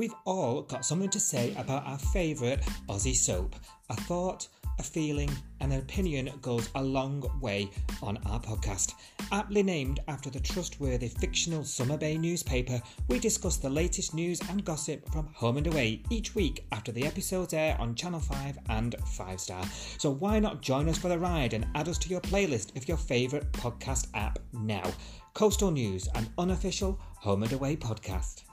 We've all got something to say about our favourite Aussie soap. A thought, a feeling, and an opinion goes a long way on our podcast. Aptly named after the trustworthy fictional Summer Bay newspaper, we discuss the latest news and gossip from home and away each week after the episodes air on Channel 5 and 5 Star. So why not join us for the ride and add us to your playlist of your favourite podcast app now? Coastal News, an unofficial home and away podcast.